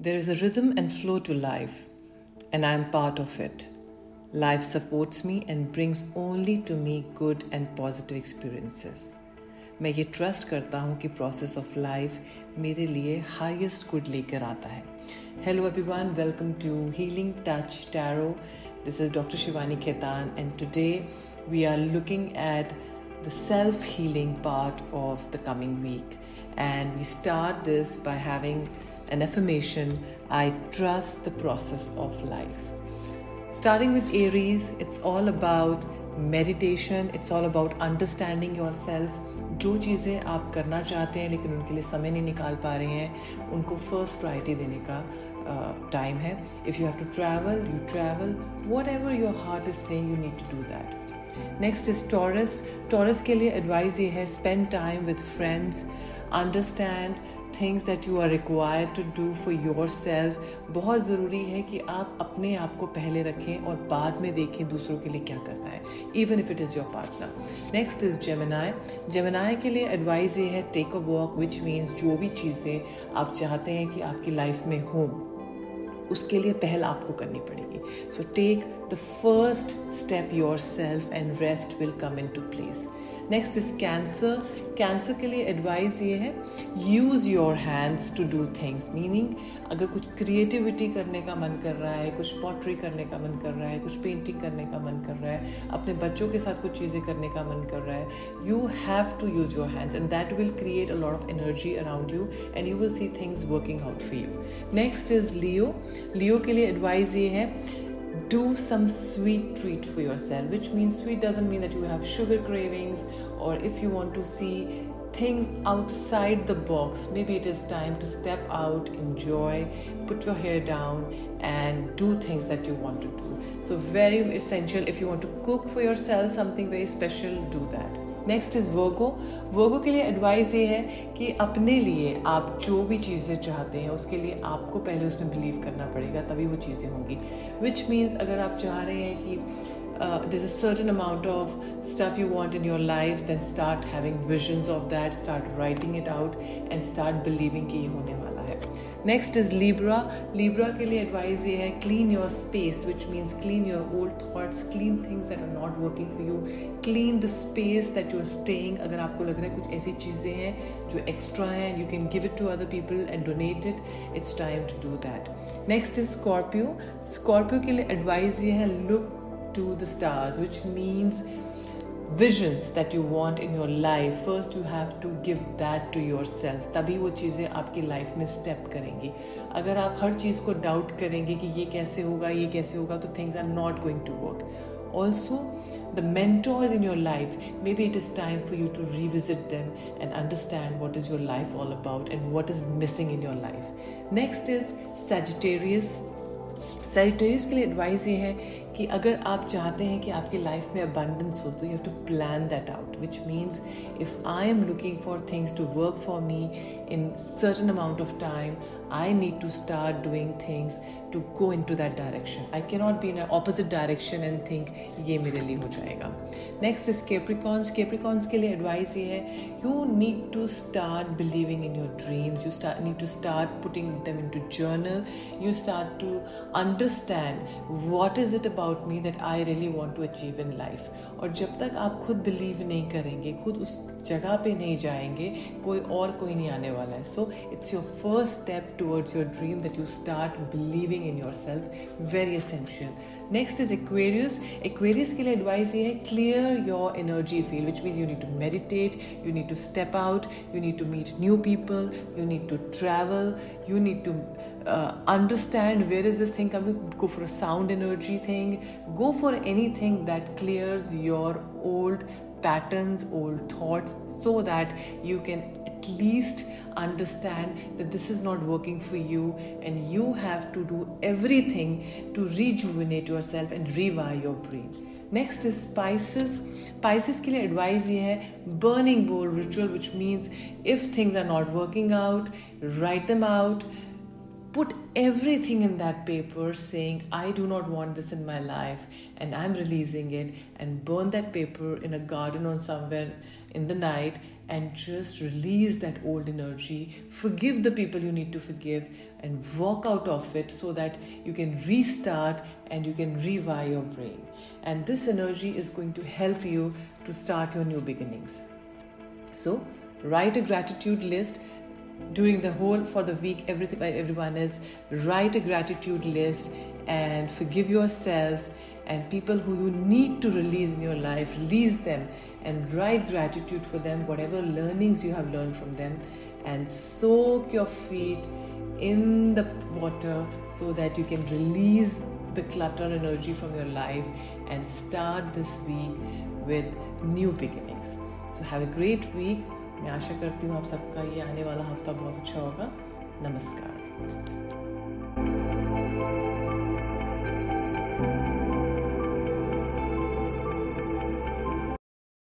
There is a rhythm and flow to life, and I am part of it. Life supports me and brings only to me good and positive experiences. मैं ये trust करता हूँ कि process of life मेरे लिए highest good लेकर आता है hello everyone welcome to healing touch tarot this is doctor Shivani Khetan and today we are looking at the self healing part of the coming week. And we start this by having an affirmation I trust the process of life. Starting with Aries, it's all about meditation, it's all about understanding yourself. जो चीज़ें आप करना चाहते हैं लेकिन उनके लिए समय नहीं निकाल पा रहे हैं उनको फर्स्ट प्रायोरिटी देने का टाइम uh, है if you have to travel you travel whatever your heart is saying you need to do that next is taurus taurus के लिए एडवाइस ये है spend time with friends understand things that you are required to do for your self बहुत ज़रूरी है कि आप अपने आप को पहले रखें और बाद में देखें दूसरों के लिए क्या करना है even if it is your partner next is Gemini Gemini के लिए एडवाइस ये है take a walk which means जो भी चीज़ें आप चाहते हैं कि आपकी लाइफ में हों, उसके लिए पहल आपको करनी पड़ेगी। So take the first step your self and rest will come in to place next is Cancer Cancer के लिए एडवाइस ये है use your hands to do things meaning अगर कुछ क्रिएटिविटी करने का मन कर रहा है, कुछ पॉटरी करने का मन कर रहा है, कुछ पेंटिंग करने का मन कर रहा है, अपने बच्चों के साथ कुछ चीज़ें करने का मन कर रहा है you have to use your hands and that will create a lot of energy around you and you will see things working out for you next is Leo Leo के लिए एडवाइस ये है do some sweet treat for yourself which means sweet doesn't mean that you have sugar cravings or if you want to see things outside the box maybe it is time to step out enjoy put your hair down and do things that you want to do. So very essential if you want to cook for yourself something very special do that next is Virgo Virgo के लिए advice ये है कि अपने लिए आप जो भी चीज़ें चाहते हैं उसके लिए आपको पहले उसमें बिलीव करना पड़ेगा तभी वो चीज़ें होंगी विच मीन्स अगर आप चाह रहे हैं कि uh, there's a certain amount of stuff you want in your life then start having visions of that start writing it out and start believing कि ये होने वाला है नेक्स्ट इज़ लिब्रा लिब्रा के लिए एडवाइस ये है clean your space which means clean your old thoughts clean things that are not working for you clean the space that you are staying अगर आपको लग रहा है कुछ ऐसी चीज़ें हैं जो एक्स्ट्रा हैं you can give it to other people and donate it it's time to do that next is Scorpio Scorpio के लिए एडवाइस ये है look to the stars which means visions that you want in your life first you have to give that to your self तभी वो चीज़ें आपकी life में step करेंगी अगर आप हर चीज़ को डाउट करेंगे कि ये कैसे होगा ये कैसे होगा तो things are not going to work also the mentors in your life, maybe it is time for you to revisit them and understand what is your life all about and what is missing in your life. Next is Sagittarius. Sagittarius के लिए advice ये है कि अगर आप चाहते हैं कि आपकी लाइफ में अबंडेंस हो तो you have to plan that out which means if I am looking for things to work for me in certain amount of time I need to start doing things to go in to that direction I can not be in opposite direction and think ये मेरे लिए हो जाएगा. Next is Capricorns Capricorns के लिए advice ये है you need to start believing in your dreams you need to start putting दम in to journal you start to understand what is it about about me that I really want to achieve in life और जब तक आप खुद believe नहीं करेंगे खुद उस जगह पे नहीं जाएंगे कोई और कोई नहीं आने वाला है so it's your first step towards your dream that you start believing in your self very essential next is Aquarius Aquarius के लिए एडवाइस ये है clear your energy feel which means you need to meditate you need to step out you need to meet new people you need to travel you need to uh, understand where is this thing coming go for a sound energy thing go for anything that clears your old patterns old thoughts so that you can at least understand that this is not working for you and you have to do everything to rejuvenate yourself and rewire your brain next is Pisces. Pisces के लिए advice ये है burning bowl ritual which means if things are not working out write them out put everything in that paper saying, I do not want this in my life, and I'm releasing it, and burn that paper in a garden or somewhere in the night, and just release that old energy, forgive the people you need to forgive, and walk out of it so that you can restart and you can rewire your brain. And this energy is going to help you to start your new beginnings. So, write a gratitude list during the whole for the week everything uh, everyone is write a gratitude list and forgive yourself and people who you need to release in your life release them and write gratitude for them whatever learnings you have learned from them and soak your feet in the water so that you can release the clutter energy from your life and start this week with new beginnings. So have a great week मैं आशा करती हूँ आप सबका ये आने वाला हफ़्ता बहुत अच्छा होगा। नमस्कार।